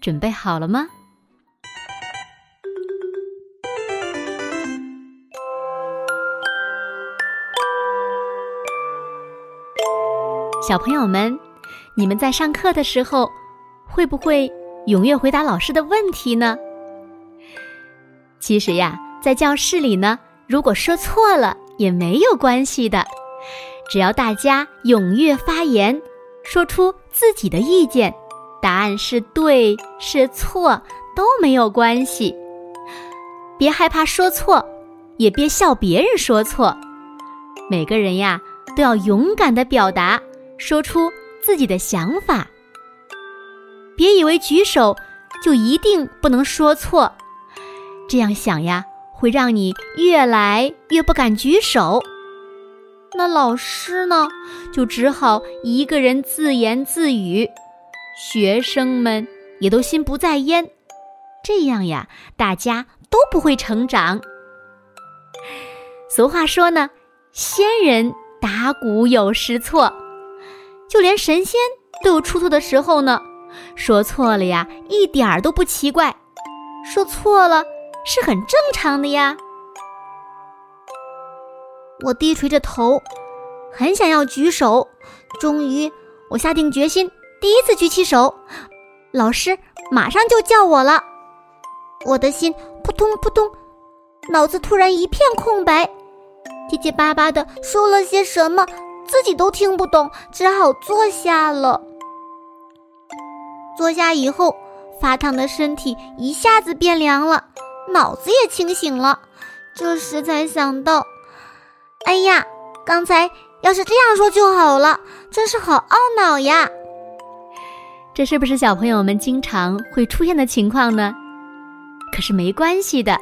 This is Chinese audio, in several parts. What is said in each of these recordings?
准备好了吗，小朋友们？你们在上课的时候，会不会踊跃回答老师的问题呢？其实呀，在教室里呢，如果说错了也没有关系的，只要大家踊跃发言，说出自己的意见。答案是对是错都没有关系，别害怕说错，也别笑别人说错。每个人呀都要勇敢的表达，说出自己的想法。别以为举手就一定不能说错，这样想呀会让你越来越不敢举手。那老师呢，就只好一个人自言自语。学生们也都心不在焉，这样呀，大家都不会成长。俗话说呢，仙人打鼓有时错，就连神仙都有出错的时候呢。说错了呀，一点儿都不奇怪，说错了是很正常的呀。我低垂着头，很想要举手，终于，我下定决心。第一次举起手，老师马上就叫我了。我的心扑通扑通，脑子突然一片空白，结结巴巴的说了些什么，自己都听不懂，只好坐下了。坐下以后，发烫的身体一下子变凉了，脑子也清醒了。这时才想到，哎呀，刚才要是这样说就好了，真是好懊恼呀。这是不是小朋友们经常会出现的情况呢？可是没关系的，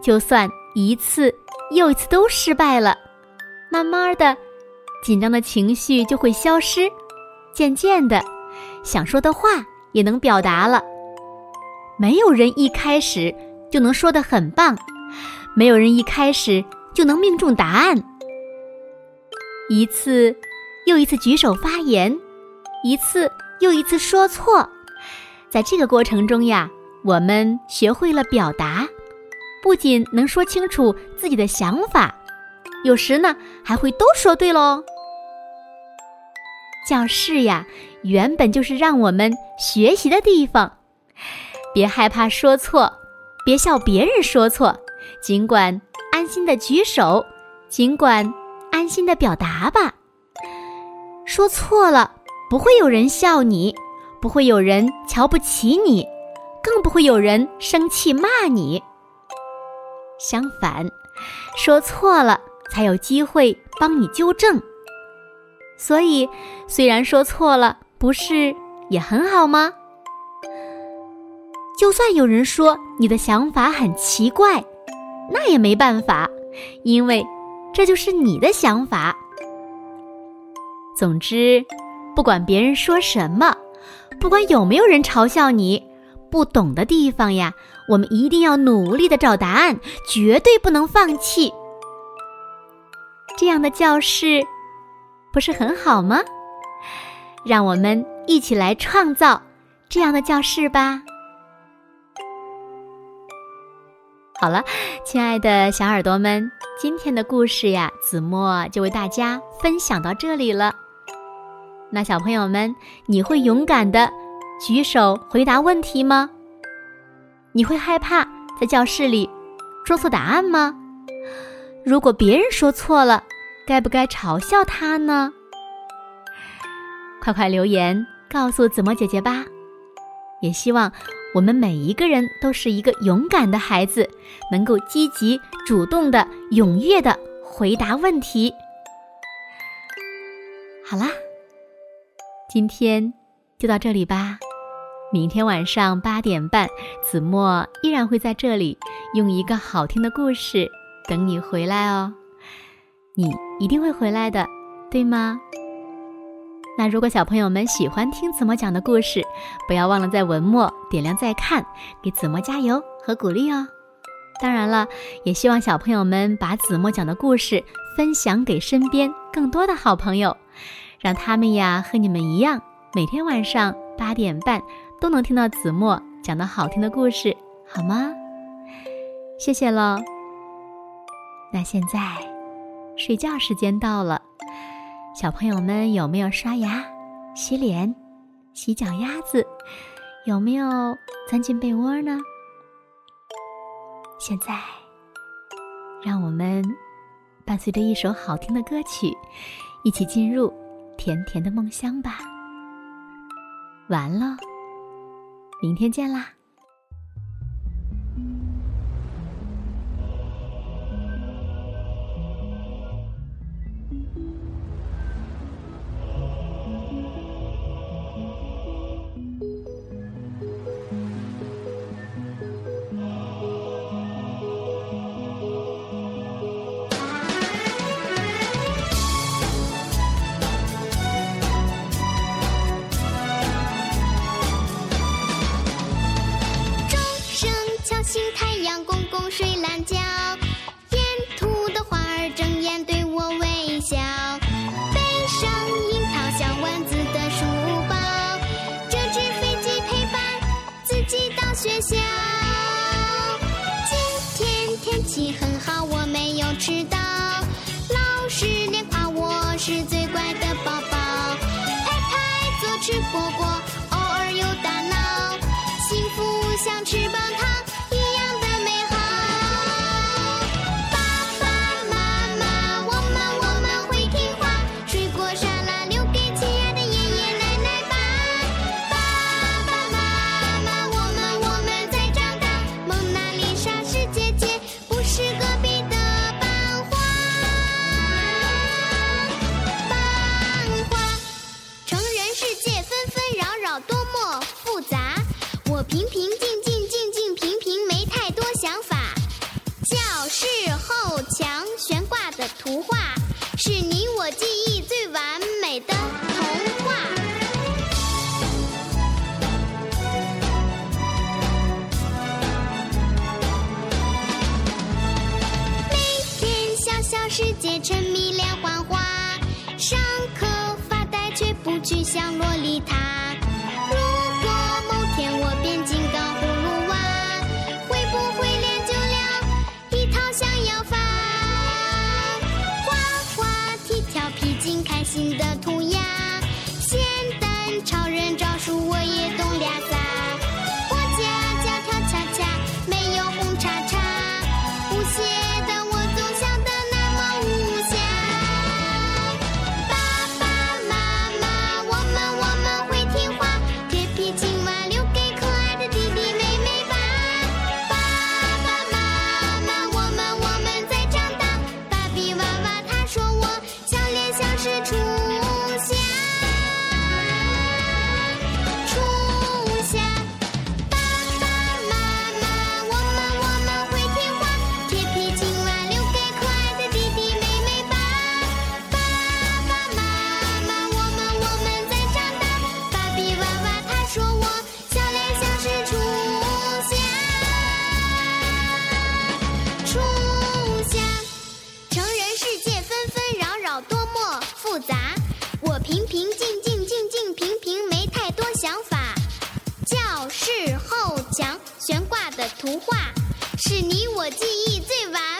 就算一次又一次都失败了，慢慢的，紧张的情绪就会消失，渐渐的，想说的话也能表达了。没有人一开始就能说的很棒，没有人一开始就能命中答案。一次又一次举手发言，一次。又一次说错，在这个过程中呀，我们学会了表达，不仅能说清楚自己的想法，有时呢还会都说对喽。教室呀，原本就是让我们学习的地方，别害怕说错，别笑别人说错，尽管安心的举手，尽管安心的表达吧。说错了。不会有人笑你，不会有人瞧不起你，更不会有人生气骂你。相反，说错了才有机会帮你纠正。所以，虽然说错了，不是也很好吗？就算有人说你的想法很奇怪，那也没办法，因为这就是你的想法。总之。不管别人说什么，不管有没有人嘲笑你，不懂的地方呀，我们一定要努力的找答案，绝对不能放弃。这样的教室不是很好吗？让我们一起来创造这样的教室吧。好了，亲爱的小耳朵们，今天的故事呀，子墨就为大家分享到这里了。那小朋友们，你会勇敢的举手回答问题吗？你会害怕在教室里说错答案吗？如果别人说错了，该不该嘲笑他呢？快快留言告诉子墨姐姐吧！也希望我们每一个人都是一个勇敢的孩子，能够积极主动的、踊跃的回答问题。好啦。今天就到这里吧，明天晚上八点半，子墨依然会在这里，用一个好听的故事等你回来哦。你一定会回来的，对吗？那如果小朋友们喜欢听子墨讲的故事，不要忘了在文末点亮再看，给子墨加油和鼓励哦。当然了，也希望小朋友们把子墨讲的故事分享给身边更多的好朋友，让他们呀和你们一样，每天晚上八点半。都能听到子墨讲的好听的故事，好吗？谢谢喽。那现在睡觉时间到了，小朋友们有没有刷牙、洗脸、洗脚丫子？有没有钻进被窝呢？现在，让我们伴随着一首好听的歌曲，一起进入甜甜的梦乡吧。完了。明天见啦！睡懒觉。平平静静静静平平没太多想法。教室后墙悬挂的图画是你我记忆最完